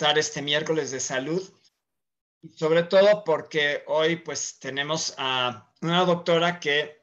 este miércoles de salud. Sobre todo porque hoy pues tenemos a una doctora que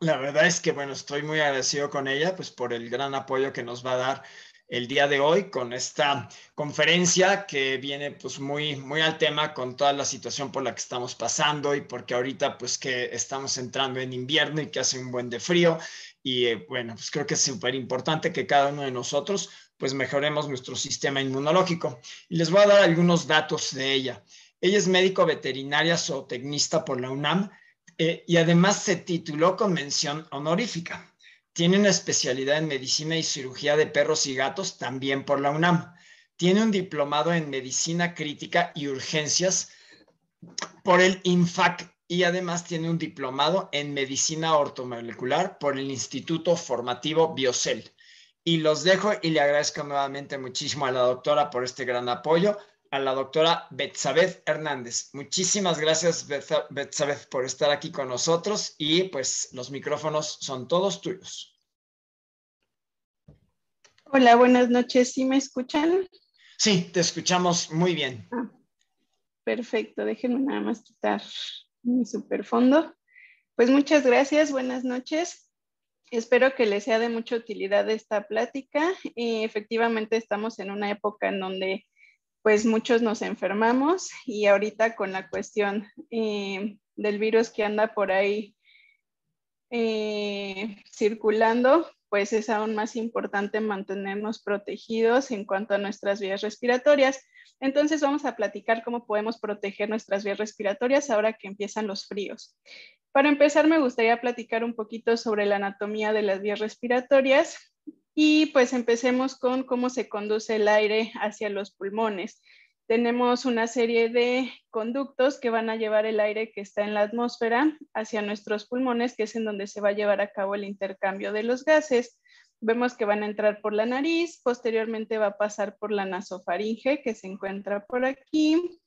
la verdad es que, bueno, estoy muy agradecido con ella, pues por el gran apoyo que nos va a dar el día de hoy con esta conferencia que viene pues muy, muy al tema con toda la situación por la que estamos pasando y porque ahorita pues que estamos entrando en invierno y que hace un buen de frío y eh, bueno, pues creo que es súper importante que cada uno de nosotros pues mejoremos nuestro sistema inmunológico. Y les voy a dar algunos datos de ella. Ella es médico veterinaria zootecnista por la UNAM eh, y además se tituló con mención honorífica. Tiene una especialidad en medicina y cirugía de perros y gatos también por la UNAM. Tiene un diplomado en medicina crítica y urgencias por el INFAC y además tiene un diplomado en medicina ortomolecular por el Instituto Formativo Biocel. Y los dejo y le agradezco nuevamente muchísimo a la doctora por este gran apoyo, a la doctora Betsabeth Hernández. Muchísimas gracias, Betsabeth, por estar aquí con nosotros y pues los micrófonos son todos tuyos. Hola, buenas noches. ¿Sí me escuchan? Sí, te escuchamos muy bien. Ah, perfecto, déjenme nada más quitar mi superfondo. Pues muchas gracias, buenas noches. Espero que les sea de mucha utilidad esta plática. efectivamente estamos en una época en donde pues muchos nos enfermamos y ahorita con la cuestión eh, del virus que anda por ahí eh, circulando, pues es aún más importante mantenernos protegidos en cuanto a nuestras vías respiratorias. Entonces vamos a platicar cómo podemos proteger nuestras vías respiratorias ahora que empiezan los fríos. Para empezar, me gustaría platicar un poquito sobre la anatomía de las vías respiratorias y pues empecemos con cómo se conduce el aire hacia los pulmones. Tenemos una serie de conductos que van a llevar el aire que está en la atmósfera hacia nuestros pulmones, que es en donde se va a llevar a cabo el intercambio de los gases. Vemos que van a entrar por la nariz, posteriormente va a pasar por la nasofaringe, que se encuentra por aquí.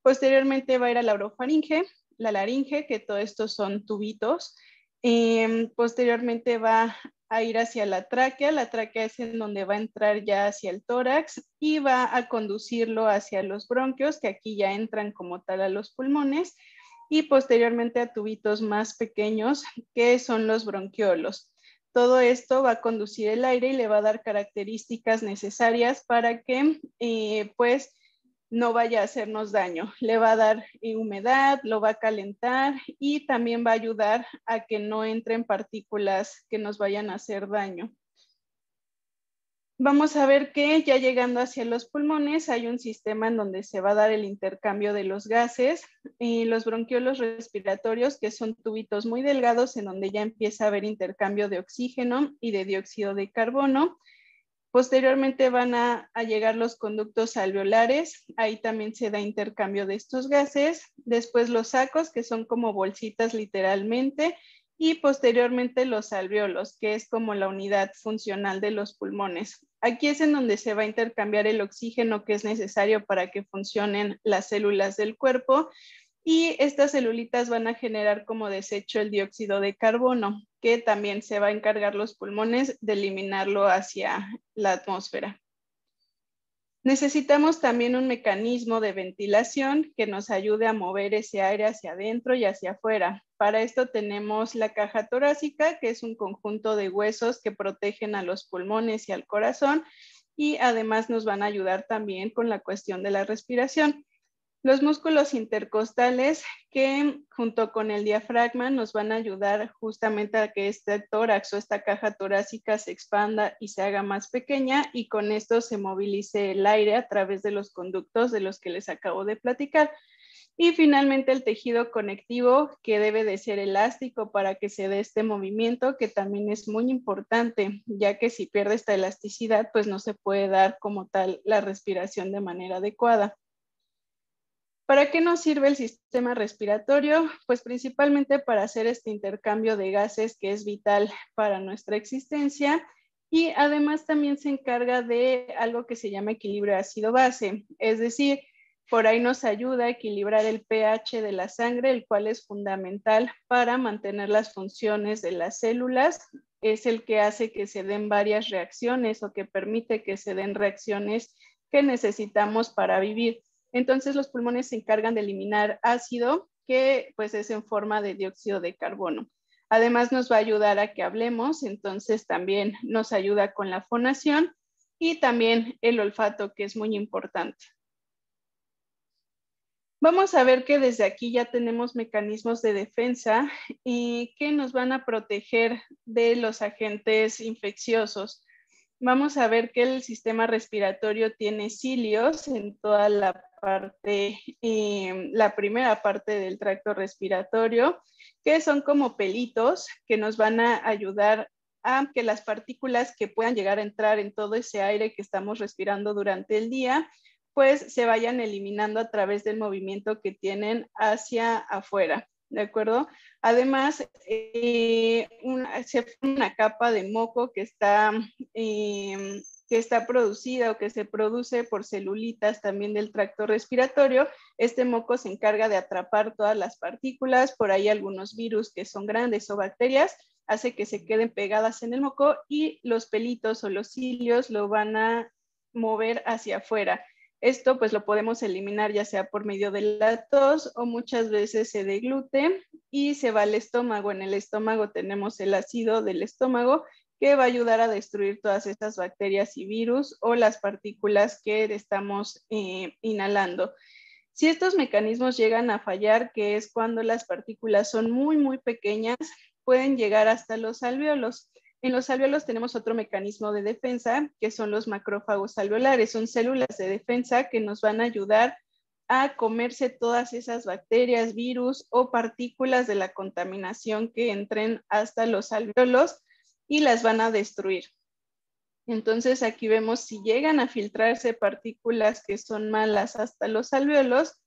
Posteriormente va a ir a la orofaringe, la laringe, que todo estos son tubitos. Em, posteriormente va a ir hacia la tráquea. La tráquea es en donde va a entrar ya hacia el tórax y va a conducirlo hacia los bronquios, que aquí ya entran como tal a los pulmones, y posteriormente a tubitos más pequeños, que son los bronquiolos. Todo esto va a conducir el aire y le va a dar características necesarias para que, eh, pues, no vaya a hacernos daño. Le va a dar humedad, lo va a calentar y también va a ayudar a que no entren partículas que nos vayan a hacer daño. Vamos a ver que ya llegando hacia los pulmones hay un sistema en donde se va a dar el intercambio de los gases y los bronquiolos respiratorios, que son tubitos muy delgados en donde ya empieza a haber intercambio de oxígeno y de dióxido de carbono Posteriormente van a, llegar los conductos alveolares, ahí también se da intercambio de estos gases. Después los sacos, que son como bolsitas literalmente, y posteriormente los alveolos, que es como la unidad funcional de los pulmones. Aquí es en donde se va a intercambiar el oxígeno que es necesario para que funcionen las células del cuerpo y estas celulitas van a generar como desecho el dióxido de carbono, que también se va a encargar los pulmones de eliminarlo hacia la atmósfera. Necesitamos también un mecanismo de ventilación que nos ayude a mover ese aire hacia adentro y hacia afuera. Para esto tenemos la caja torácica, que es un conjunto de huesos que protegen a los pulmones y al corazón y además nos van a ayudar también con la cuestión de la respiración. Los músculos intercostales que junto con el diafragma nos van a ayudar justamente a que este tórax o esta caja torácica se expanda y se haga más pequeña y con esto se movilice el aire a través de los conductos de los que les acabo de platicar. Y finalmente el tejido conectivo que debe de ser elástico para que se dé este movimiento, que también es muy importante, ya que si pierde esta elasticidad, pues no se puede dar como tal la respiración de manera adecuada. ¿Para qué nos sirve el sistema respiratorio? Pues principalmente para hacer este intercambio de gases que es vital para nuestra existencia y además también se encarga de algo que se llama equilibrio ácido-base, es decir, por ahí nos ayuda a equilibrar el pH de la sangre, el cual es fundamental para mantener las funciones de las células. Es el que hace que se den varias reacciones o que permite que se den reacciones que necesitamos para vivir. Entonces los pulmones se encargan de eliminar ácido que pues es en forma de dióxido de carbono. Además nos va a ayudar a que hablemos, entonces también nos ayuda con la fonación y también el olfato, que es muy importante. Vamos a ver que desde aquí ya tenemos mecanismos de defensa y que nos van a proteger de los agentes infecciosos. Vamos a ver que el sistema respiratorio tiene cilios en toda la parte, eh, la primera parte del tracto respiratorio, que son como pelitos que nos van a ayudar a que las partículas que puedan llegar a entrar en todo ese aire que estamos respirando durante el día pues se vayan eliminando a través del movimiento que tienen hacia afuera. ¿De acuerdo? Además, eh, una, se una capa de moco que está, em, que está producida o que se produce por celulitas también del tracto respiratorio. Este moco se encarga de atrapar todas las partículas, por ahí algunos virus que son grandes o bacterias, hace que se queden pegadas en el moco y los pelitos o los cilios lo van a mover hacia afuera. Esto pues lo podemos eliminar ya sea por medio de la tos o muchas veces se deglute y se va al estómago. En el estómago tenemos el ácido del estómago que va a ayudar a destruir todas estas bacterias y virus o las partículas que estamos eh, inhalando. Si estos mecanismos llegan a fallar, que es cuando las partículas son muy, muy pequeñas, pueden llegar hasta los alveolos. En los alveolos tenemos otro mecanismo de defensa, que son los macrófagos alveolares. Son células de defensa que nos van a ayudar a comerse todas esas bacterias, virus o partículas de la contaminación que entren hasta los alveolos y las van a destruir. Entonces aquí vemos si llegan a filtrarse partículas que son malas hasta los alveolos,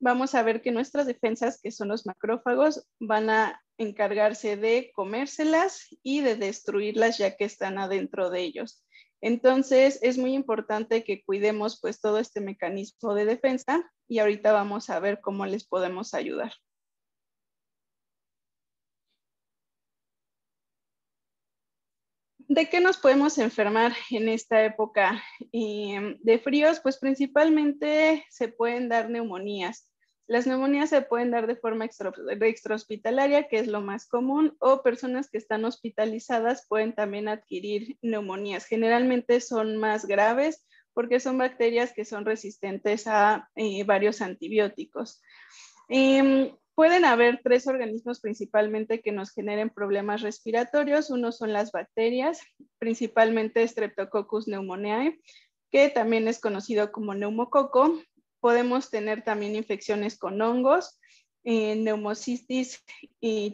vamos a ver que nuestras defensas, que son los macrófagos, van a encargarse de comérselas y de destruirlas ya que están adentro de ellos. Entonces, es muy importante que cuidemos pues todo este mecanismo de defensa y ahorita vamos a ver cómo les podemos ayudar. ¿De qué nos podemos enfermar en esta época eh, de fríos? Pues principalmente se pueden dar neumonías. Las neumonías se pueden dar de forma extrahospitalaria, que es lo más común, o personas que están hospitalizadas pueden también adquirir neumonías. Generalmente son más graves porque son bacterias que son resistentes a eh, varios antibióticos. Em, pueden haber tres organismos principalmente que nos generen problemas respiratorios. Uno son las bacterias, principalmente Streptococcus pneumoniae, que también es conocido como neumococo. Podemos tener también infecciones con hongos, eh, neumocystis y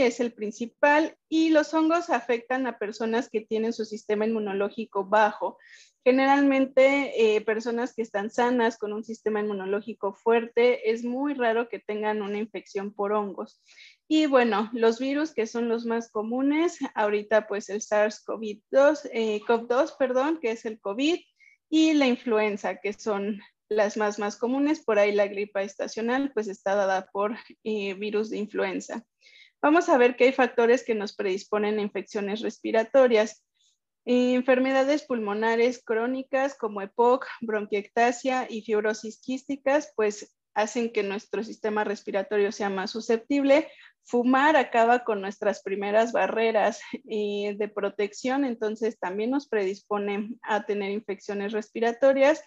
es el principal y los hongos afectan a personas que tienen su sistema inmunológico bajo. Generalmente eh, personas que están sanas con un sistema inmunológico fuerte, es muy raro que tengan una infección por hongos. Y bueno, los virus que son los más comunes, ahorita pues el SARS-CoV-2, eh, CoV-2, perdón, que es el COVID, y la influenza, que son las más, más comunes, por ahí la gripa estacional, pues está dada por eh, virus de influenza. Vamos a ver que hay factores que nos predisponen a infecciones respiratorias. Enfermedades pulmonares crónicas como EPOC, bronquiectasia y fibrosis quísticas, pues hacen que nuestro sistema respiratorio sea más susceptible. Fumar acaba con nuestras primeras barreras eh, de protección, entonces también nos predispone a tener infecciones respiratorias.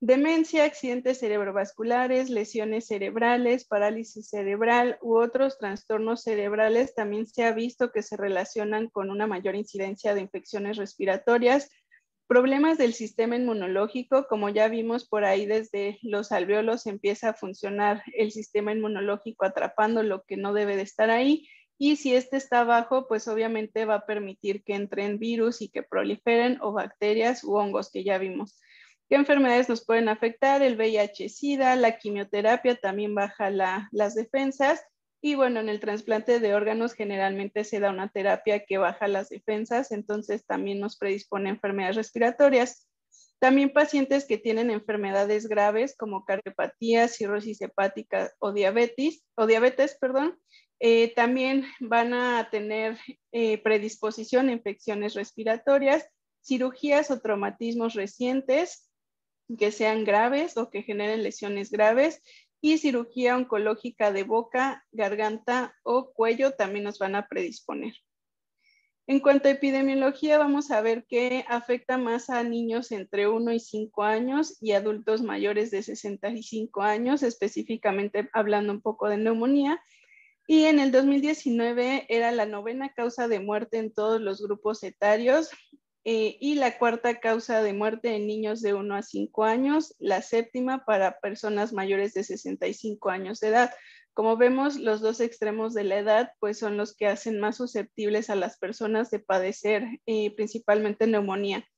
Demencia, accidentes cerebrovasculares, lesiones cerebrales, parálisis cerebral u otros trastornos cerebrales también se ha visto que se relacionan con una mayor incidencia de infecciones respiratorias. Problemas del sistema inmunológico, como ya vimos por ahí desde los alveolos empieza a funcionar el sistema inmunológico atrapando lo que no debe de estar ahí y si este está bajo, pues obviamente va a permitir que entren virus y que proliferen o bacterias u hongos que ya vimos. ¿Qué enfermedades nos pueden afectar? El VIH-Sida, la quimioterapia también baja las defensas. Y bueno, en el trasplante de órganos generalmente se da una terapia que baja las defensas, entonces también nos predispone a enfermedades respiratorias. También pacientes que tienen enfermedades graves como cardiopatía, cirrosis hepática o diabetes, o diabetes, perdón, eh, también van a tener eh, predisposición a infecciones respiratorias, cirugías o traumatismos recientes, que sean graves o que generen lesiones graves y cirugía oncológica de boca, garganta o cuello también nos van a predisponer. En cuanto a epidemiología, vamos a ver que afecta más a niños entre 1 y 5 años y adultos mayores de 65 años, específicamente hablando un poco de neumonía. Y en el 2019 era la novena causa de muerte en todos los grupos etarios eh, y la cuarta causa de muerte en niños de 1 a 5 años, la séptima para personas mayores de 65 años de edad. Como vemos, los dos extremos de la edad pues son los que hacen más susceptibles a las personas de padecer eh, principalmente neumonía.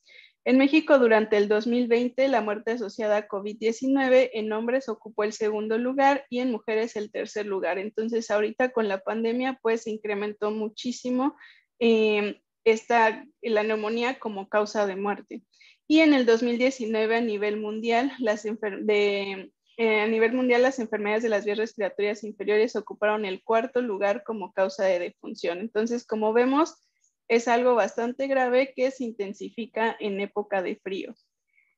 En México, durante el 2020, la muerte asociada a COVID-19 en hombres ocupó el segundo lugar y en mujeres el tercer lugar. Entonces, ahorita con la pandemia, pues se incrementó muchísimo eh, esta, la neumonía como causa de muerte. Y en el 2019, a nivel mundial, las de, eh, a nivel mundial, las enfermedades de las vías respiratorias inferiores ocuparon el cuarto lugar como causa de defunción. Entonces, como vemos, es algo bastante grave que se intensifica en época de frío.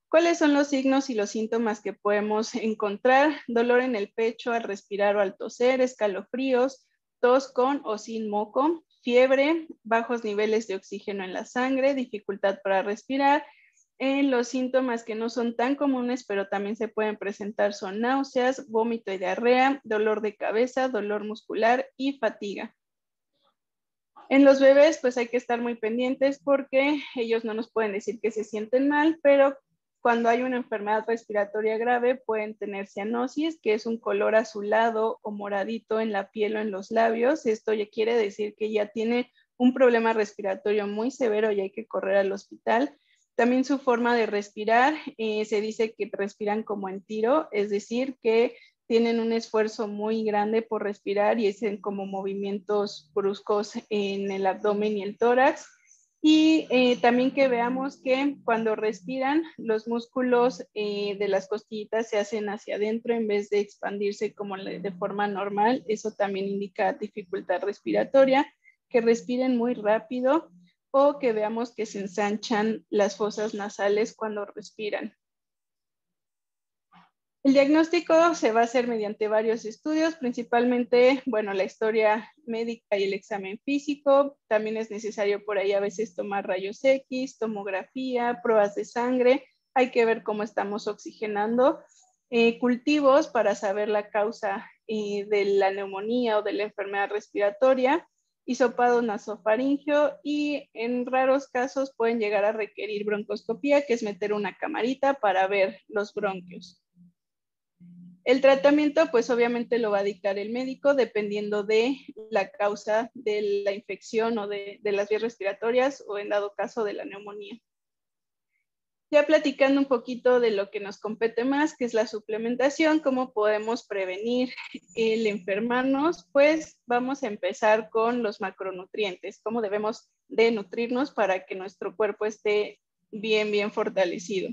¿Cuáles son los signos y los síntomas que podemos encontrar? Dolor en el pecho al respirar o al toser, escalofríos, tos con o sin moco, fiebre, bajos niveles de oxígeno en la sangre, dificultad para respirar, en los síntomas que no son tan comunes, pero también se pueden presentar son náuseas, vómito y diarrea, dolor de cabeza, dolor muscular y fatiga. En los bebés, pues hay que estar muy pendientes porque ellos no nos pueden decir que se sienten mal, pero cuando hay una enfermedad respiratoria grave pueden tener cianosis, que es un color azulado o moradito en la piel o en los labios. Esto ya quiere decir que ya tiene un problema respiratorio muy severo y hay que correr al hospital. También su forma de respirar, eh, se dice que respiran como en tiro, es decir, que tienen un esfuerzo muy grande por respirar y hacen como movimientos bruscos en el abdomen y el tórax. Y eh, también que veamos que cuando respiran, los músculos eh, de las costillitas se hacen hacia adentro en vez de expandirse como de forma normal. Eso también indica dificultad respiratoria. Que respiren muy rápido o que veamos que se ensanchan las fosas nasales cuando respiran. El diagnóstico se va a hacer mediante varios estudios, principalmente, bueno, la historia médica y el examen físico. También es necesario por ahí a veces tomar rayos X, tomografía, pruebas de sangre. Hay que ver cómo estamos oxigenando. Eh, cultivos para saber la causa eh, de la neumonía o de la enfermedad respiratoria hisopado nasofaringio y en raros casos pueden llegar a requerir broncoscopía, que es meter una camarita para ver los bronquios. El tratamiento, pues obviamente lo va a dictar el médico dependiendo de la causa de la infección o de, las vías respiratorias o en dado caso de la neumonía. Ya platicando un poquito de lo que nos compete más, que es la suplementación, cómo podemos prevenir el enfermarnos, pues vamos a empezar con los macronutrientes, cómo debemos de nutrirnos para que nuestro cuerpo esté bien, bien fortalecido.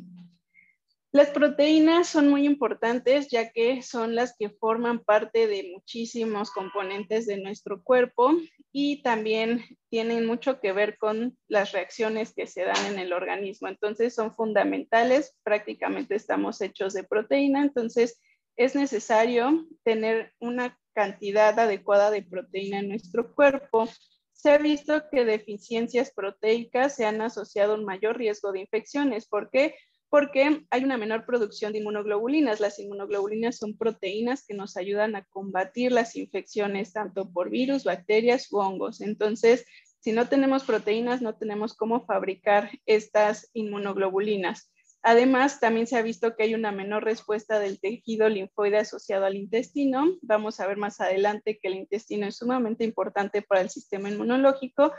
Las proteínas son muy importantes ya que son las que forman parte de muchísimos componentes de nuestro cuerpo y también tienen mucho que ver con las reacciones que se dan en el organismo. Entonces son fundamentales, prácticamente estamos hechos de proteína, entonces es necesario tener una cantidad adecuada de proteína en nuestro cuerpo. Se ha visto que deficiencias proteicas se han asociado a un mayor riesgo de infecciones. ¿Por qué? Hay una menor producción de inmunoglobulinas. Las inmunoglobulinas son proteínas que nos ayudan a combatir las infecciones tanto por virus, bacterias u hongos. Entonces, si no tenemos proteínas, no tenemos cómo fabricar estas inmunoglobulinas. Además, también se ha visto que hay una menor respuesta del tejido linfoide asociado al intestino. Vamos a ver más adelante que el intestino es sumamente importante para el sistema inmunológico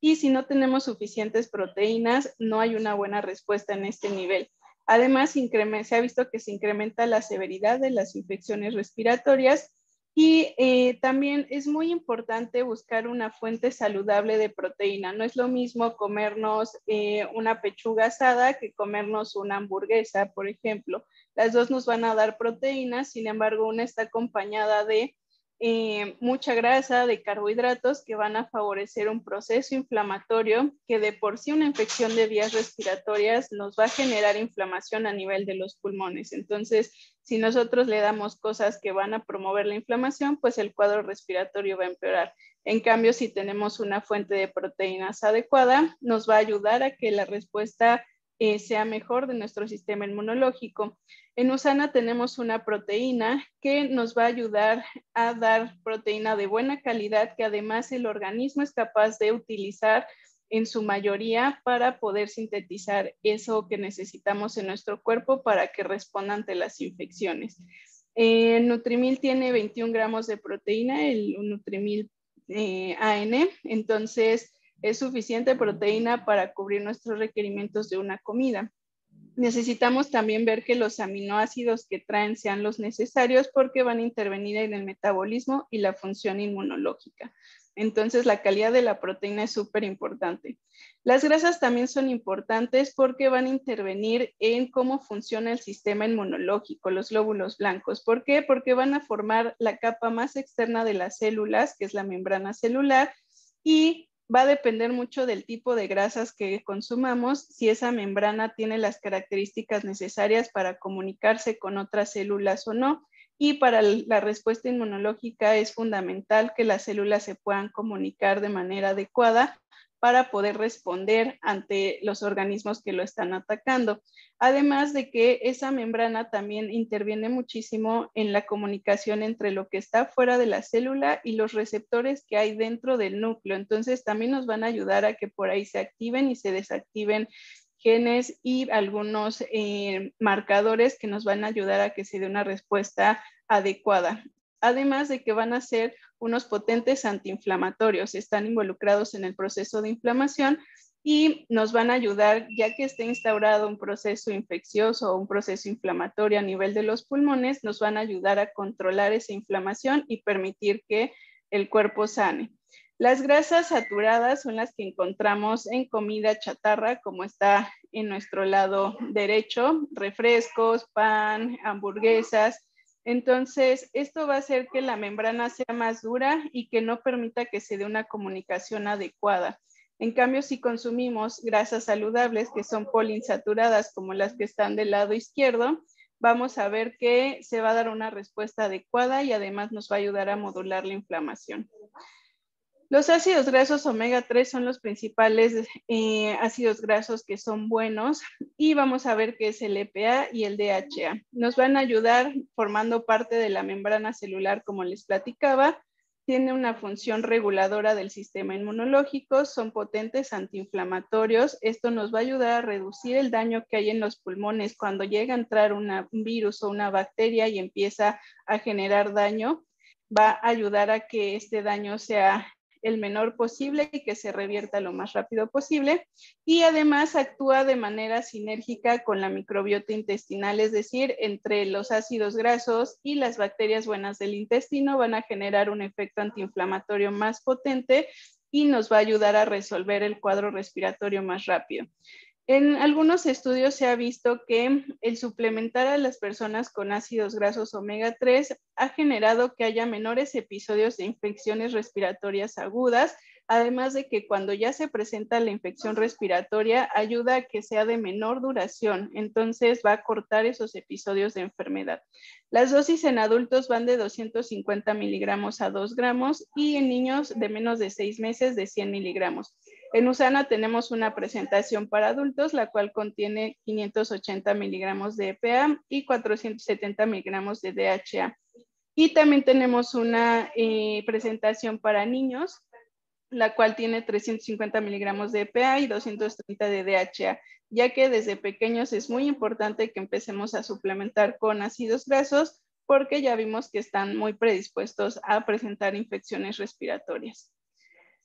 y si no tenemos suficientes proteínas, no hay una buena respuesta en este nivel. Además, se ha visto que se incrementa la severidad de las infecciones respiratorias y eh, también es muy importante buscar una fuente saludable de proteína. No es lo mismo comernos eh, una pechuga asada que comernos una hamburguesa, por ejemplo. Las dos nos van a dar proteínas, sin embargo, una está acompañada de eh, mucha grasa, de carbohidratos que van a favorecer un proceso inflamatorio que de por sí una infección de vías respiratorias nos va a generar inflamación a nivel de los pulmones. Entonces, si nosotros le damos cosas que van a promover la inflamación, pues el cuadro respiratorio va a empeorar. En cambio, si tenemos una fuente de proteínas adecuada, nos va a ayudar a que la respuesta eh, sea mejor de nuestro sistema inmunológico. En Usana tenemos una proteína que nos va a ayudar a dar proteína de buena calidad que además el organismo es capaz de utilizar en su mayoría para poder sintetizar eso que necesitamos en nuestro cuerpo para que responda ante las infecciones. El Nutrimil tiene 21 gramos de proteína, el Nutrimil eh, AN, entonces es suficiente proteína para cubrir nuestros requerimientos de una comida. Necesitamos también ver que los aminoácidos que traen sean los necesarios porque van a intervenir en el metabolismo y la función inmunológica. Entonces, la calidad de la proteína es súper importante. Las grasas también son importantes porque van a intervenir en cómo funciona el sistema inmunológico, los glóbulos blancos. ¿Por qué? Porque van a formar la capa más externa de las células, que es la membrana celular, y va a depender mucho del tipo de grasas que consumamos, si esa membrana tiene las características necesarias para comunicarse con otras células o no. Y para la respuesta inmunológica es fundamental que las células se puedan comunicar de manera adecuada para poder responder ante los organismos que lo están atacando. Además de que esa membrana también interviene muchísimo en la comunicación entre lo que está fuera de la célula y los receptores que hay dentro del núcleo. Entonces también nos van a ayudar a que por ahí se activen y se desactiven genes y algunos eh, marcadores que nos van a ayudar a que se dé una respuesta adecuada además de que van a ser unos potentes antiinflamatorios, están involucrados en el proceso de inflamación y nos van a ayudar, ya que esté instaurado un proceso infeccioso o un proceso inflamatorio a nivel de los pulmones, nos van a ayudar a controlar esa inflamación y permitir que el cuerpo sane. Las grasas saturadas son las que encontramos en comida chatarra, como está en nuestro lado derecho, refrescos, pan, hamburguesas, entonces, esto va a hacer que la membrana sea más dura y que no permita que se dé una comunicación adecuada. En cambio, si consumimos grasas saludables que son poliinsaturadas como las que están del lado izquierdo, vamos a ver que se va a dar una respuesta adecuada y además nos va a ayudar a modular la inflamación. Los ácidos grasos omega 3 son los principales eh, ácidos grasos que son buenos y vamos a ver qué es el EPA y el DHA. Nos van a ayudar formando parte de la membrana celular, como les platicaba. Tiene una función reguladora del sistema inmunológico, son potentes antiinflamatorios. Esto nos va a ayudar a reducir el daño que hay en los pulmones cuando llega a entrar un virus o una bacteria y empieza a generar daño va a ayudar a que este daño sea el menor posible y que se revierta lo más rápido posible. Y además actúa de manera sinérgica con la microbiota intestinal, es decir, entre los ácidos grasos y las bacterias buenas del intestino van a generar un efecto antiinflamatorio más potente y nos va a ayudar a resolver el cuadro respiratorio más rápido. En algunos estudios se ha visto que el suplementar a las personas con ácidos grasos omega 3 ha generado que haya menores episodios de infecciones respiratorias agudas, además de que cuando ya se presenta la infección respiratoria ayuda a que sea de menor duración, entonces va a cortar esos episodios de enfermedad. Las dosis en adultos van de 250 miligramos a 2 gramos y en niños de menos de 6 meses de 100 miligramos. En USANA tenemos una presentación para adultos, la cual contiene 580 miligramos de EPA y 470 miligramos de DHA. Y también tenemos una eh, presentación para niños, la cual tiene 350 miligramos de EPA y 230 de DHA, ya que desde pequeños es muy importante que empecemos a suplementar con ácidos grasos porque ya vimos que están muy predispuestos a presentar infecciones respiratorias.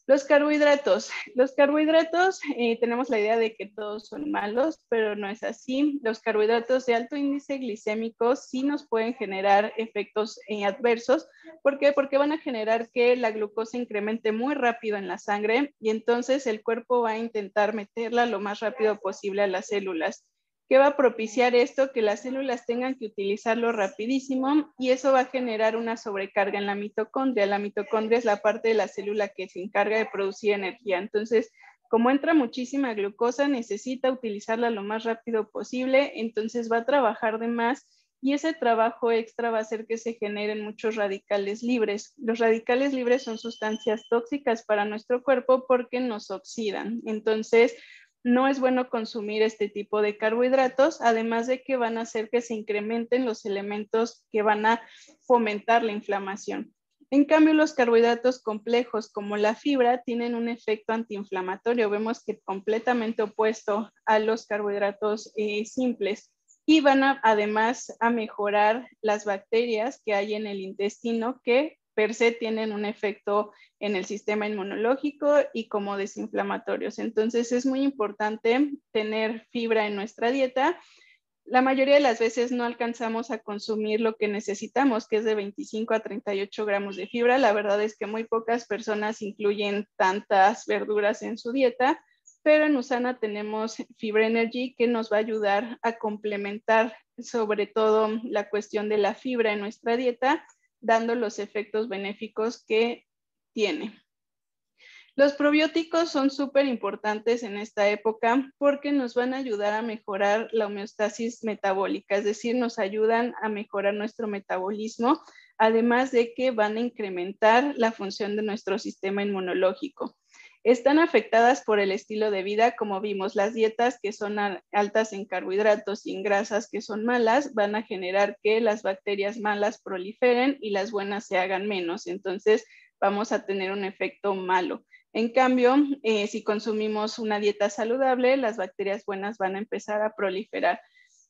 Los carbohidratos. Los carbohidratos, eh, tenemos la idea de que todos son malos, pero no es así. Los carbohidratos de alto índice glicémico sí nos pueden generar efectos eh, adversos. ¿Por qué? Porque van a generar que la glucosa incremente muy rápido en la sangre y entonces el cuerpo va a intentar meterla lo más rápido posible a las células. ¿Qué va a propiciar esto? Que las células tengan que utilizarlo rapidísimo y eso va a generar una sobrecarga en la mitocondria. La mitocondria es la parte de la célula que se encarga de producir energía. Entonces, como entra muchísima glucosa, necesita utilizarla lo más rápido posible, entonces va a trabajar de más y ese trabajo extra va a hacer que se generen muchos radicales libres. Los radicales libres son sustancias tóxicas para nuestro cuerpo porque nos oxidan. Entonces, no es bueno consumir este tipo de carbohidratos, además de que van a hacer que se incrementen los elementos que van a fomentar la inflamación. En cambio, los carbohidratos complejos como la fibra tienen un efecto antiinflamatorio. Vemos que completamente opuesto a los carbohidratos eh, simples y van a, además a mejorar las bacterias que hay en el intestino que per se tienen un efecto en el sistema inmunológico y como desinflamatorios. Entonces es muy importante tener fibra en nuestra dieta. La mayoría de las veces no alcanzamos a consumir lo que necesitamos, que es de 25 a 38 gramos de fibra. La verdad es que muy pocas personas incluyen tantas verduras en su dieta, pero en Usana tenemos Fibra Energy que nos va a ayudar a complementar sobre todo la cuestión de la fibra en nuestra dieta dando los efectos benéficos que tiene. Los probióticos son súper importantes en esta época porque nos van a ayudar a mejorar la homeostasis metabólica, es decir, nos ayudan a mejorar nuestro metabolismo, además de que van a incrementar la función de nuestro sistema inmunológico. Están afectadas por el estilo de vida, como vimos, las dietas que son altas en carbohidratos y en grasas que son malas van a generar que las bacterias malas proliferen y las buenas se hagan menos. Entonces vamos a tener un efecto malo. En cambio, eh, si consumimos una dieta saludable, las bacterias buenas van a empezar a proliferar.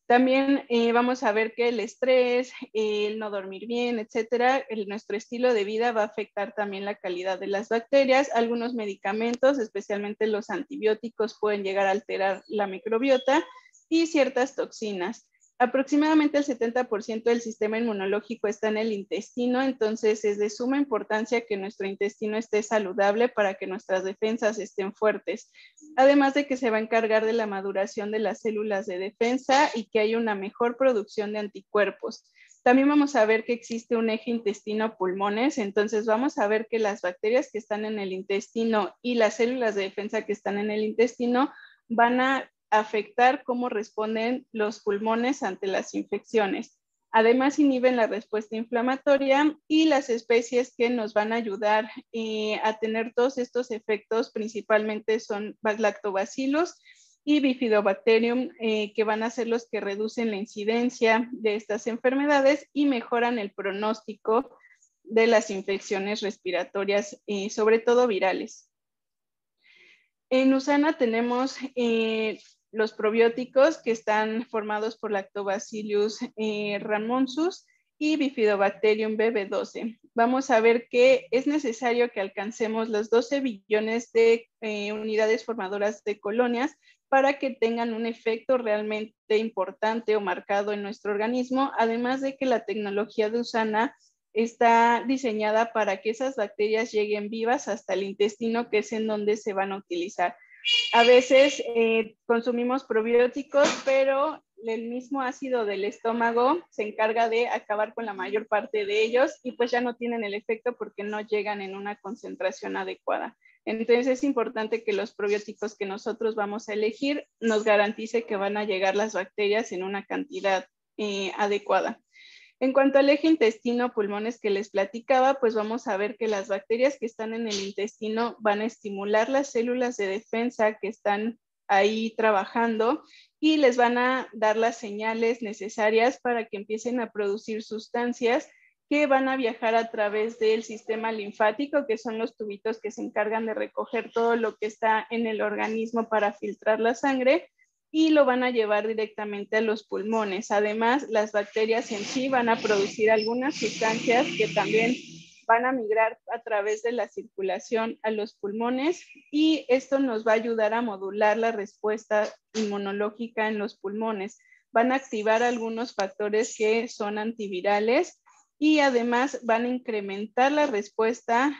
También eh, vamos a ver que el estrés, el no dormir bien, etcétera, nuestro estilo de vida va a afectar también la calidad de las bacterias. Algunos medicamentos, especialmente los antibióticos, pueden llegar a alterar la microbiota y ciertas toxinas. Aproximadamente el 70% del sistema inmunológico está en el intestino, entonces es de suma importancia que nuestro intestino esté saludable para que nuestras defensas estén fuertes. Además de que se va a encargar de la maduración de las células de defensa y que haya una mejor producción de anticuerpos. También vamos a ver que existe un eje intestino-pulmones, entonces vamos a ver que las bacterias que están en el intestino y las células de defensa que están en el intestino van a afectar cómo responden los pulmones ante las infecciones. Además, inhiben la respuesta inflamatoria y las especies que nos van a ayudar eh, a tener todos estos efectos principalmente son lactobacillus y bifidobacterium, eh, que van a ser los que reducen la incidencia de estas enfermedades y mejoran el pronóstico de las infecciones respiratorias, eh, sobre todo virales. En USANA tenemos los probióticos que están formados por Lactobacillus eh, ramonsus y Bifidobacterium BB12. Vamos a ver que es necesario que alcancemos los 12 billones de eh, unidades formadoras de colonias para que tengan un efecto realmente importante o marcado en nuestro organismo, además de que la tecnología de Usana está diseñada para que esas bacterias lleguen vivas hasta el intestino, que es en donde se van a utilizar. A veces eh, consumimos probióticos, pero el mismo ácido del estómago se encarga de acabar con la mayor parte de ellos y pues ya no tienen el efecto porque no llegan en una concentración adecuada. Entonces es importante que los probióticos que nosotros vamos a elegir nos garantice que van a llegar las bacterias en una cantidad eh, adecuada. En cuanto al eje intestino-pulmones que les platicaba, pues vamos a ver que las bacterias que están en el intestino van a estimular las células de defensa que están ahí trabajando y les van a dar las señales necesarias para que empiecen a producir sustancias que van a viajar a través del sistema linfático, que son los tubitos que se encargan de recoger todo lo que está en el organismo para filtrar la sangre y lo van a llevar directamente a los pulmones. Además, las bacterias en sí van a producir algunas sustancias que también van a migrar a través de la circulación a los pulmones y esto nos va a ayudar a modular la respuesta inmunológica en los pulmones. Van a activar algunos factores que son antivirales y además van a incrementar la respuesta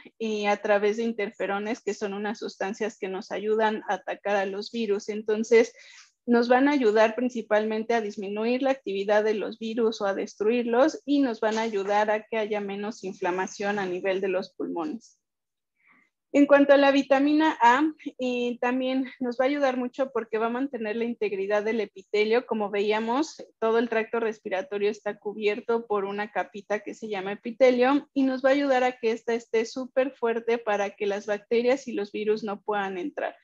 a través de interferones, que son unas sustancias que nos ayudan a atacar a los virus. Entonces, nos van a ayudar principalmente a disminuir la actividad de los virus o a destruirlos y nos van a ayudar a que haya menos inflamación a nivel de los pulmones. En cuanto a la vitamina A, también nos va a ayudar mucho porque va a mantener la integridad del epitelio. Como veíamos, todo el tracto respiratorio está cubierto por una capita que se llama epitelio y nos va a ayudar a que ésta esté súper fuerte para que las bacterias y los virus no puedan entrar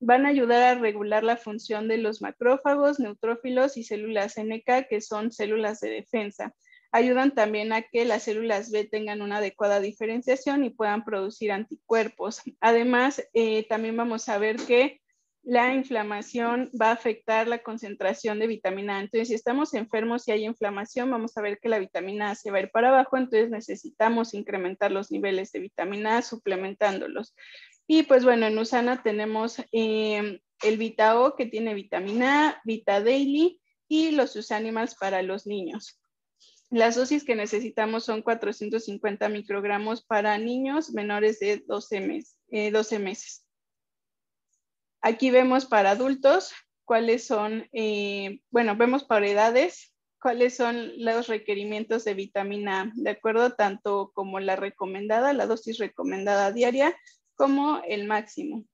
van a ayudar a regular la función de los macrófagos, neutrófilos y células NK, que son células de defensa. Ayudan también a que las células B tengan una adecuada diferenciación y puedan producir anticuerpos. Además, eh, también vamos a ver que la inflamación va a afectar la concentración de vitamina A. Entonces, si estamos enfermos y hay inflamación, vamos a ver que la vitamina A se va a ir para abajo, entonces necesitamos incrementar los niveles de vitamina A suplementándolos. Y pues bueno, en Usana tenemos eh, el Vitao que tiene vitamina A, Vita Daily y los Usanimals para los niños. Las dosis que necesitamos son 450 microgramos para niños menores de 12, mes, 12 eh, meses. Aquí vemos para adultos cuáles son, eh, bueno, vemos para edades cuáles son los requerimientos de vitamina A, de acuerdo tanto como la recomendada, la dosis recomendada diaria, como el máximo.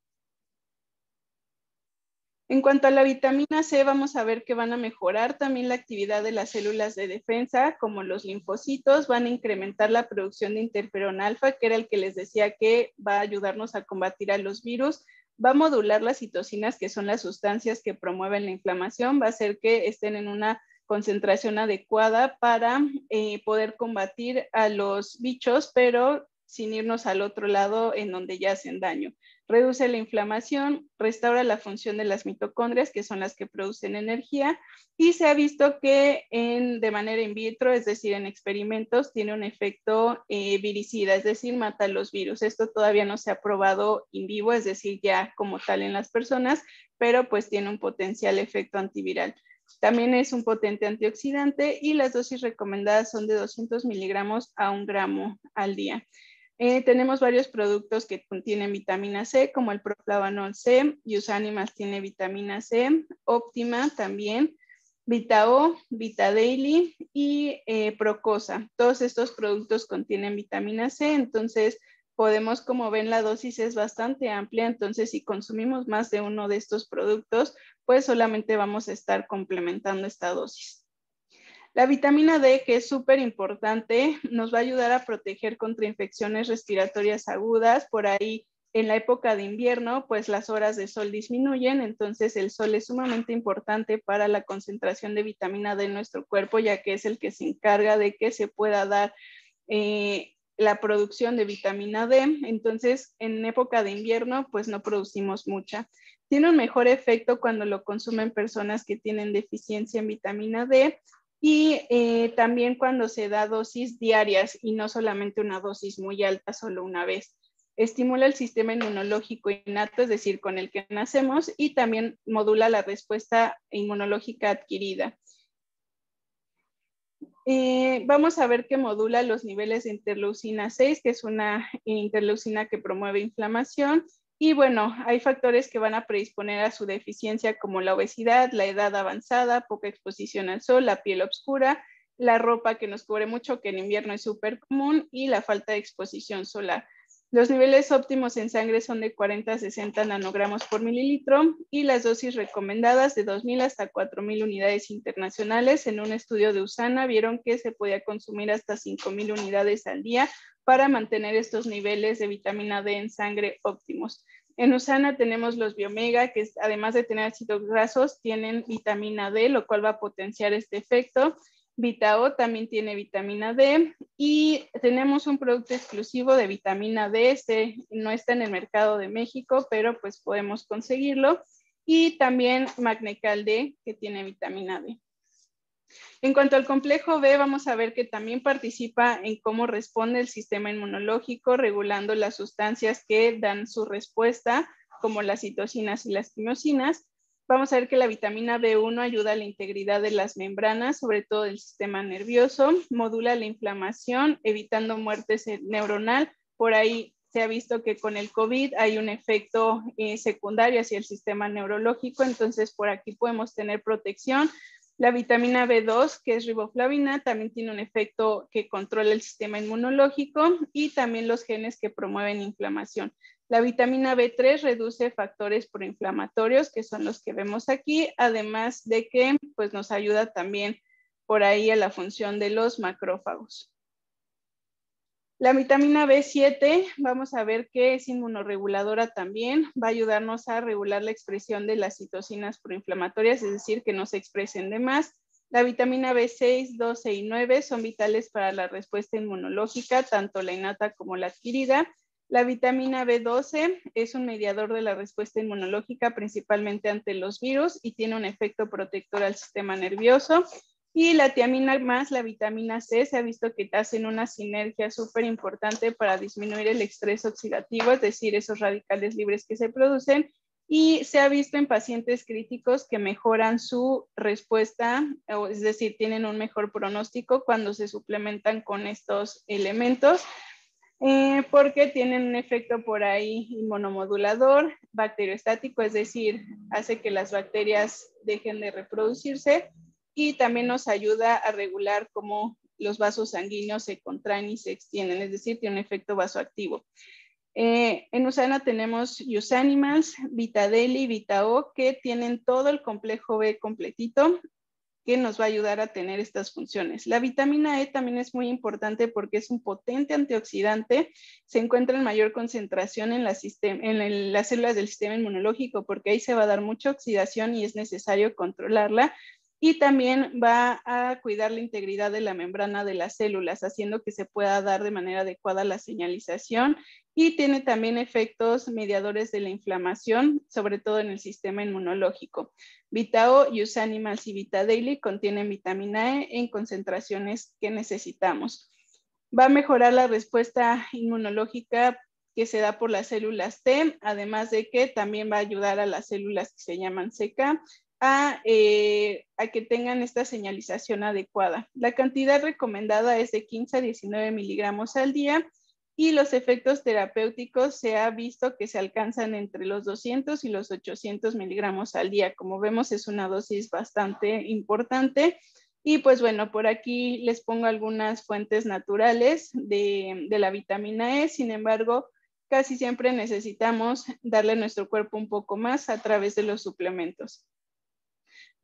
En cuanto a la vitamina C, vamos a ver que van a mejorar también la actividad de las células de defensa, como los linfocitos, van a incrementar la producción de interferón alfa, que era el que les decía que va a ayudarnos a combatir a los virus, va a modular las citocinas, que son las sustancias que promueven la inflamación, va a hacer que estén en una concentración adecuada para eh, poder combatir a los bichos, pero sin irnos al otro lado en donde ya hacen daño. Reduce la inflamación, restaura la función de las mitocondrias, que son las que producen energía, y se ha visto que en, de manera in vitro, es decir, en experimentos, tiene un efecto eh, viricida, es decir, mata los virus. Esto todavía no se ha probado in vivo, es decir, ya como tal en las personas, pero pues tiene un potencial efecto antiviral. También es un potente antioxidante y las dosis recomendadas son de 200 miligramos a un gramo al día. Eh, tenemos varios productos que contienen vitamina C, como el Proflavanol C, Usanimas tiene vitamina C, Optima también, VitaO, VitaDaily y eh, Procosa. Todos estos productos contienen vitamina C, entonces podemos, como ven, la dosis es bastante amplia, entonces si consumimos más de uno de estos productos, pues solamente vamos a estar complementando esta dosis. La vitamina D, que es súper importante, nos va a ayudar a proteger contra infecciones respiratorias agudas. Por ahí, en la época de invierno, pues las horas de sol disminuyen, entonces el sol es sumamente importante para la concentración de vitamina D en nuestro cuerpo, ya que es el que se encarga de que se pueda dar eh, la producción de vitamina D. Entonces, en época de invierno, pues no producimos mucha. Tiene un mejor efecto cuando lo consumen personas que tienen deficiencia en vitamina D y eh, también cuando se da dosis diarias y no solamente una dosis muy alta solo una vez. Estimula el sistema inmunológico innato, es decir, con el que nacemos, y también modula la respuesta inmunológica adquirida. Eh, vamos a ver que modula los niveles de interleucina 6, que es una interleucina que promueve inflamación, y bueno, hay factores que van a predisponer a su deficiencia como la obesidad, la edad avanzada, poca exposición al sol, la piel oscura, la ropa que nos cubre mucho, que en invierno es súper común, y la falta de exposición solar. Los niveles óptimos en sangre son de 40 a 60 nanogramos por mililitro y las dosis recomendadas de 2.000 hasta 4.000 unidades internacionales. En un estudio de USANA vieron que se podía consumir hasta 5.000 unidades al día para mantener estos niveles de vitamina D en sangre óptimos. En Usana tenemos los biomega, que además de tener ácidos grasos, tienen vitamina D, lo cual va a potenciar este efecto. VitaO también tiene vitamina D y tenemos un producto exclusivo de vitamina D, este no está en el mercado de México, pero pues podemos conseguirlo. Y también Magnecal D, que tiene vitamina D. En cuanto al complejo B, vamos a ver que también participa en cómo responde el sistema inmunológico, regulando las sustancias que dan su respuesta, como las citocinas y las quimiosinas. Vamos a ver que la vitamina B1 ayuda a la integridad de las membranas, sobre todo del sistema nervioso, modula la inflamación, evitando muerte neuronal. Por ahí se ha visto que con el COVID hay un efecto eh, secundario hacia el sistema neurológico, entonces por aquí podemos tener protección. La vitamina B2, que es riboflavina, también tiene un efecto que controla el sistema inmunológico y también los genes que promueven inflamación. La vitamina B3 reduce factores proinflamatorios, que son los que vemos aquí, además de que pues, nos ayuda también por ahí a la función de los macrófagos. La vitamina B7, vamos a ver que es inmunoreguladora también, va a ayudarnos a regular la expresión de las citocinas proinflamatorias, es decir, que no se expresen de más. La vitamina B6, 12 y 9 son vitales para la respuesta inmunológica, tanto la innata como la adquirida. La vitamina B12 es un mediador de la respuesta inmunológica, principalmente ante los virus, y tiene un efecto protector al sistema nervioso. Y la tiamina más la vitamina C se ha visto que hacen una sinergia súper importante para disminuir el estrés oxidativo, es decir, esos radicales libres que se producen. Y se ha visto en pacientes críticos que mejoran su respuesta, es decir, tienen un mejor pronóstico cuando se suplementan con estos elementos. Eh, porque tienen un efecto por ahí inmunomodulador, bacteriostático, es decir, hace que las bacterias dejen de reproducirse y también nos ayuda a regular cómo los vasos sanguíneos se contraen y se extienden, es decir, tiene un efecto vasoactivo. Eh, en Usana tenemos Usanimals, Vitadeli, Vitao, que tienen todo el complejo B completito que nos va a ayudar a tener estas funciones. La vitamina E también es muy importante porque es un potente antioxidante, se encuentra en mayor concentración en, en las células del sistema inmunológico porque ahí se va a dar mucha oxidación y es necesario controlarla y también va a cuidar la integridad de la membrana de las células, haciendo que se pueda dar de manera adecuada la señalización y tiene también efectos mediadores de la inflamación, sobre todo en el sistema inmunológico. Vitao, Use Animals y Vita Daily contienen vitamina E en concentraciones que necesitamos. Va a mejorar la respuesta inmunológica que se da por las células T, además de que también va a ayudar a las células que se llaman CK eh, a, que tengan esta señalización adecuada. La cantidad recomendada es de 15 a 19 miligramos al día y los efectos terapéuticos se ha visto que se alcanzan entre los 200 y los 800 miligramos al día. Como vemos, es una dosis bastante importante. Y pues bueno, por aquí les pongo algunas fuentes naturales de, de la vitamina E. Sin embargo, casi siempre necesitamos darle a nuestro cuerpo un poco más a través de los suplementos.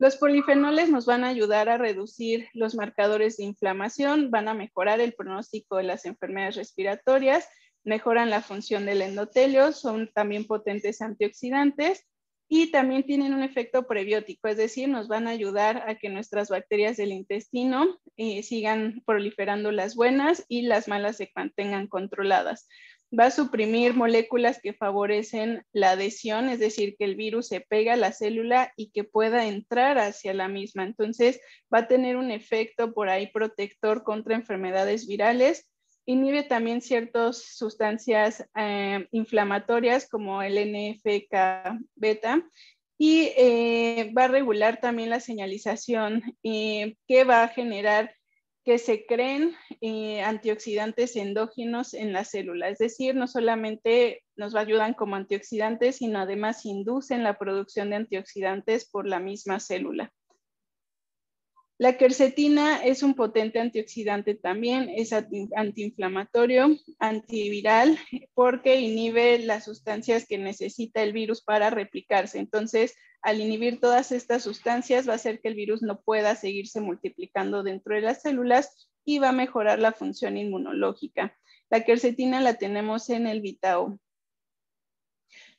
Los polifenoles nos van a ayudar a reducir los marcadores de inflamación, van a mejorar el pronóstico de las enfermedades respiratorias, mejoran la función del endotelio, son también potentes antioxidantes y también tienen un efecto prebiótico, es decir, nos van a ayudar a que nuestras bacterias del intestino eh, sigan proliferando las buenas y las malas se mantengan controladas va a suprimir moléculas que favorecen la adhesión, es decir, que el virus se pega a la célula y que pueda entrar hacia la misma. Entonces, va a tener un efecto por ahí protector contra enfermedades virales. Inhibe también ciertas sustancias eh, inflamatorias como el NFK beta y eh, va a regular también la señalización eh, que va a generar que se creen eh, antioxidantes endógenos en la célula, es decir, no solamente nos ayudan como antioxidantes, sino además inducen la producción de antioxidantes por la misma célula. La quercetina es un potente antioxidante también, es antiinflamatorio, antiviral, porque inhibe las sustancias que necesita el virus para replicarse. Entonces, al inhibir todas estas sustancias va a hacer que el virus no pueda seguirse multiplicando dentro de las células y va a mejorar la función inmunológica. La quercetina la tenemos en el Vitao.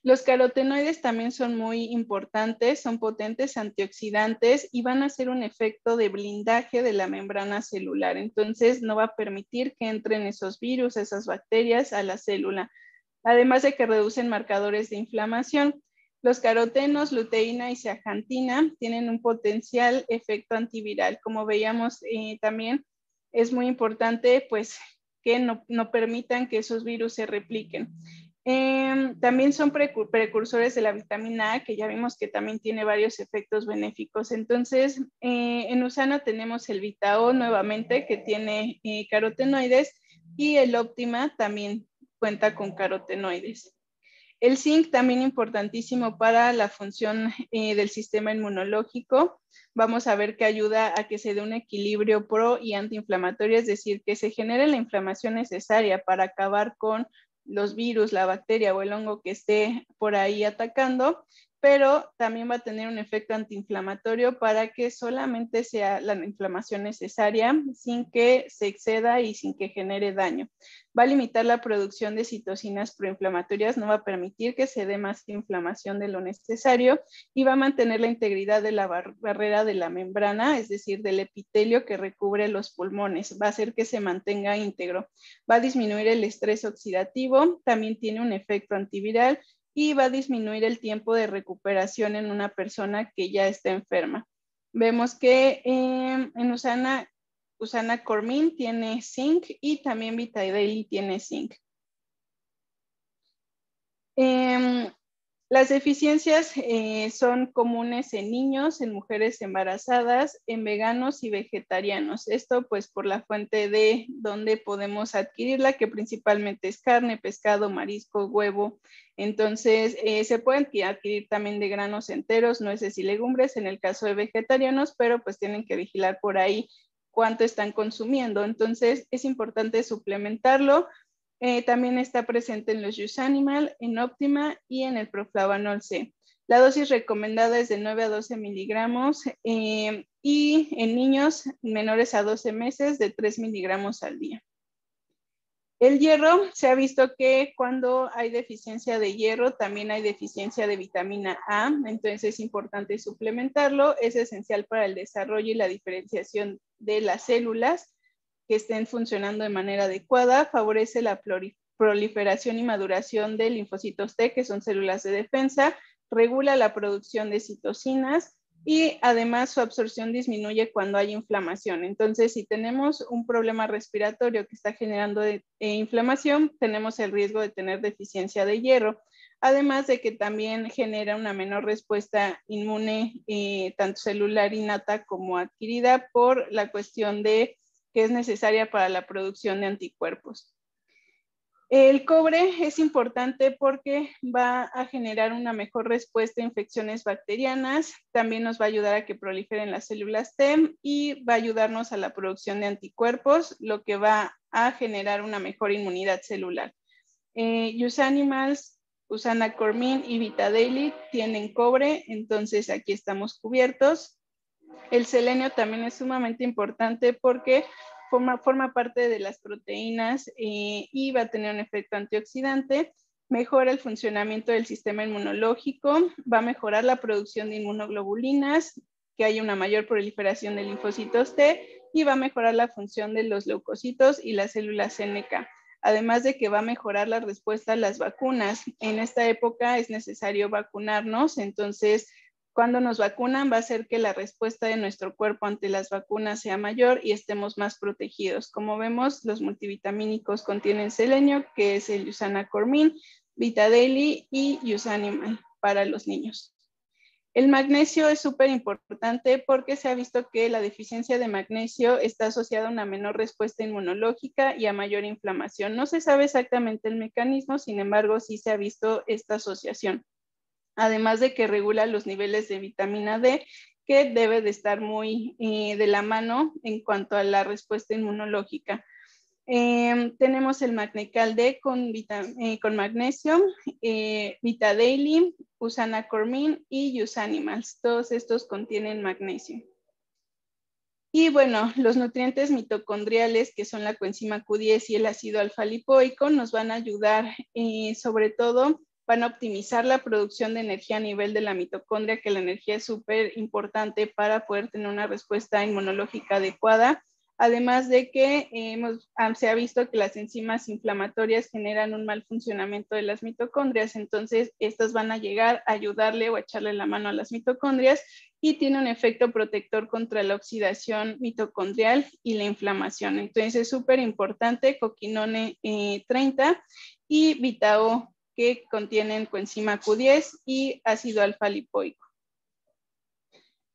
Los carotenoides también son muy importantes, son potentes antioxidantes y van a hacer un efecto de blindaje de la membrana celular. Entonces no va a permitir que entren esos virus, esas bacterias a la célula. Además de que reducen marcadores de inflamación. Los carotenos, luteína y zeaxantina tienen un potencial efecto antiviral. Como veíamos eh, también, es muy importante pues que no, no permitan que esos virus se repliquen. Em, también son precursores de la vitamina A, que ya vimos que también tiene varios efectos benéficos. Entonces, eh, en Usana tenemos el Vitao nuevamente, que tiene eh, carotenoides, y el Optima también cuenta con carotenoides. El zinc también importantísimo para la función eh, del sistema inmunológico. Vamos a ver que ayuda a que se dé un equilibrio pro y antiinflamatorio, es decir, que se genere la inflamación necesaria para acabar con los virus, la bacteria o el hongo que esté por ahí atacando pero también va a tener un efecto antiinflamatorio para que solamente sea la inflamación necesaria sin que se exceda y sin que genere daño. Va a limitar la producción de citocinas proinflamatorias, no va a permitir que se dé más inflamación de lo necesario y va a mantener la integridad de la barrera de la membrana, es decir, del epitelio que recubre los pulmones. Va a hacer que se mantenga íntegro. Va a disminuir el estrés oxidativo, también tiene un efecto antiviral y va a disminuir el tiempo de recuperación en una persona que ya está enferma. Vemos que em, en Usana, Usana Cormin tiene zinc y también Vitadeli tiene zinc. Em, las deficiencias eh, son comunes en niños, en mujeres embarazadas, en veganos y vegetarianos. Esto pues por la fuente de donde podemos adquirirla, que principalmente es carne, pescado, marisco, huevo. Entonces eh, se pueden adquirir también de granos enteros, nueces y legumbres en el caso de vegetarianos, pero pues tienen que vigilar por ahí cuánto están consumiendo. Entonces es importante suplementarlo eh, también está presente en los Use Animal, en Optima y en el Proflavanol C. La dosis recomendada es de 9 a 12 miligramos eh, y en niños menores a 12 meses de 3 miligramos al día. El hierro, se ha visto que cuando hay deficiencia de hierro, también hay deficiencia de vitamina A, entonces es importante suplementarlo, es esencial para el desarrollo y la diferenciación de las células que estén funcionando de manera adecuada, favorece la proliferación y maduración de linfocitos T, que son células de defensa, regula la producción de citocinas y además su absorción disminuye cuando hay inflamación. Entonces, si tenemos un problema respiratorio que está generando eh, inflamación, tenemos el riesgo de tener deficiencia de hierro. Además de que también genera una menor respuesta inmune, eh, tanto celular innata como adquirida, por la cuestión de que es necesaria para la producción de anticuerpos. El cobre es importante porque va a generar una mejor respuesta a infecciones bacterianas, también nos va a ayudar a que proliferen las células T y va a ayudarnos a la producción de anticuerpos, lo que va a generar una mejor inmunidad celular. Eh, Use Animals, Usana Cormin y Vitadaily tienen cobre, entonces aquí estamos cubiertos. El selenio también es sumamente importante porque forma, forma parte de las proteínas eh, y va a tener un efecto antioxidante, mejora el funcionamiento del sistema inmunológico, va a mejorar la producción de inmunoglobulinas, que haya una mayor proliferación de linfocitos T y va a mejorar la función de los leucocitos y las células NK. Además de que va a mejorar la respuesta a las vacunas. En esta época es necesario vacunarnos, entonces cuando nos vacunan va a hacer que la respuesta de nuestro cuerpo ante las vacunas sea mayor y estemos más protegidos. Como vemos, los multivitamínicos contienen selenio, que es el Cormin, Vita Daily y Usanimal para los niños. El magnesio es súper importante porque se ha visto que la deficiencia de magnesio está asociada a una menor respuesta inmunológica y a mayor inflamación. No se sabe exactamente el mecanismo, sin embargo, sí se ha visto esta asociación además de que regula los niveles de vitamina D, que debe de estar muy eh, de la mano en cuanto a la respuesta inmunológica. Em, tenemos el Magnecal D con, eh, con magnesio, eh, Vita Daily, Usana Cormin y Usanimals. Todos estos contienen magnesio. Y bueno, los nutrientes mitocondriales, que son la coenzima Q10 y el ácido alfa-lipoico, nos van a ayudar sobre todo van a optimizar la producción de energía a nivel de la mitocondria, que la energía es súper importante para poder tener una respuesta inmunológica adecuada. Además de que hemos, ah, se ha visto que las enzimas inflamatorias generan un mal funcionamiento de las mitocondrias, entonces estas van a llegar a ayudarle o a echarle la mano a las mitocondrias y tiene un efecto protector contra la oxidación mitocondrial y la inflamación. Entonces es súper importante coquinone 30 eh, y Vitao que contienen coenzima Q10 y ácido alfa-lipoico.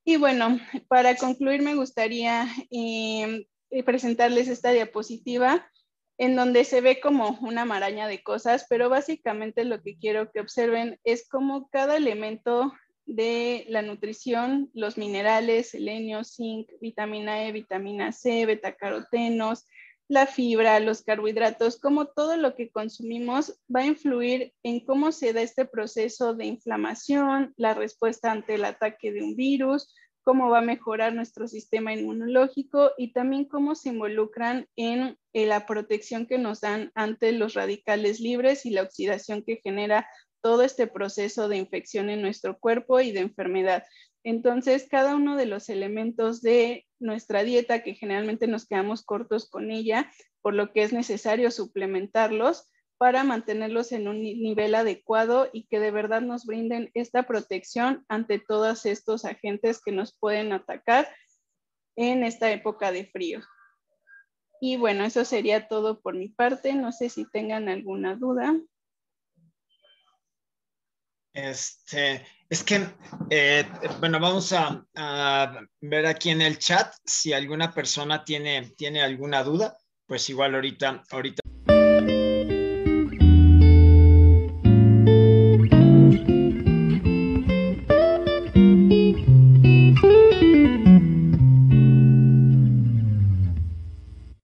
Y bueno, para concluir me gustaría em, presentarles esta diapositiva en donde se ve como una maraña de cosas, pero básicamente lo que quiero que observen es cómo cada elemento de la nutrición, los minerales, selenio, zinc, vitamina E, vitamina C, betacarotenos, la fibra, los carbohidratos, como todo lo que consumimos va a influir en cómo se da este proceso de inflamación, la respuesta ante el ataque de un virus, cómo va a mejorar nuestro sistema inmunológico y también cómo se involucran en eh, la protección que nos dan ante los radicales libres y la oxidación que genera todo este proceso de infección en nuestro cuerpo y de enfermedad. Entonces, cada uno de los elementos de nuestra dieta, que generalmente nos quedamos cortos con ella, por lo que es necesario suplementarlos para mantenerlos en un nivel adecuado y que de verdad nos brinden esta protección ante todos estos agentes que nos pueden atacar en esta época de frío. Y bueno, eso sería todo por mi parte. No sé si tengan alguna duda. Este, es que, eh, bueno, vamos a, ver aquí en el chat si alguna persona tiene, tiene alguna duda, pues igual ahorita, ahorita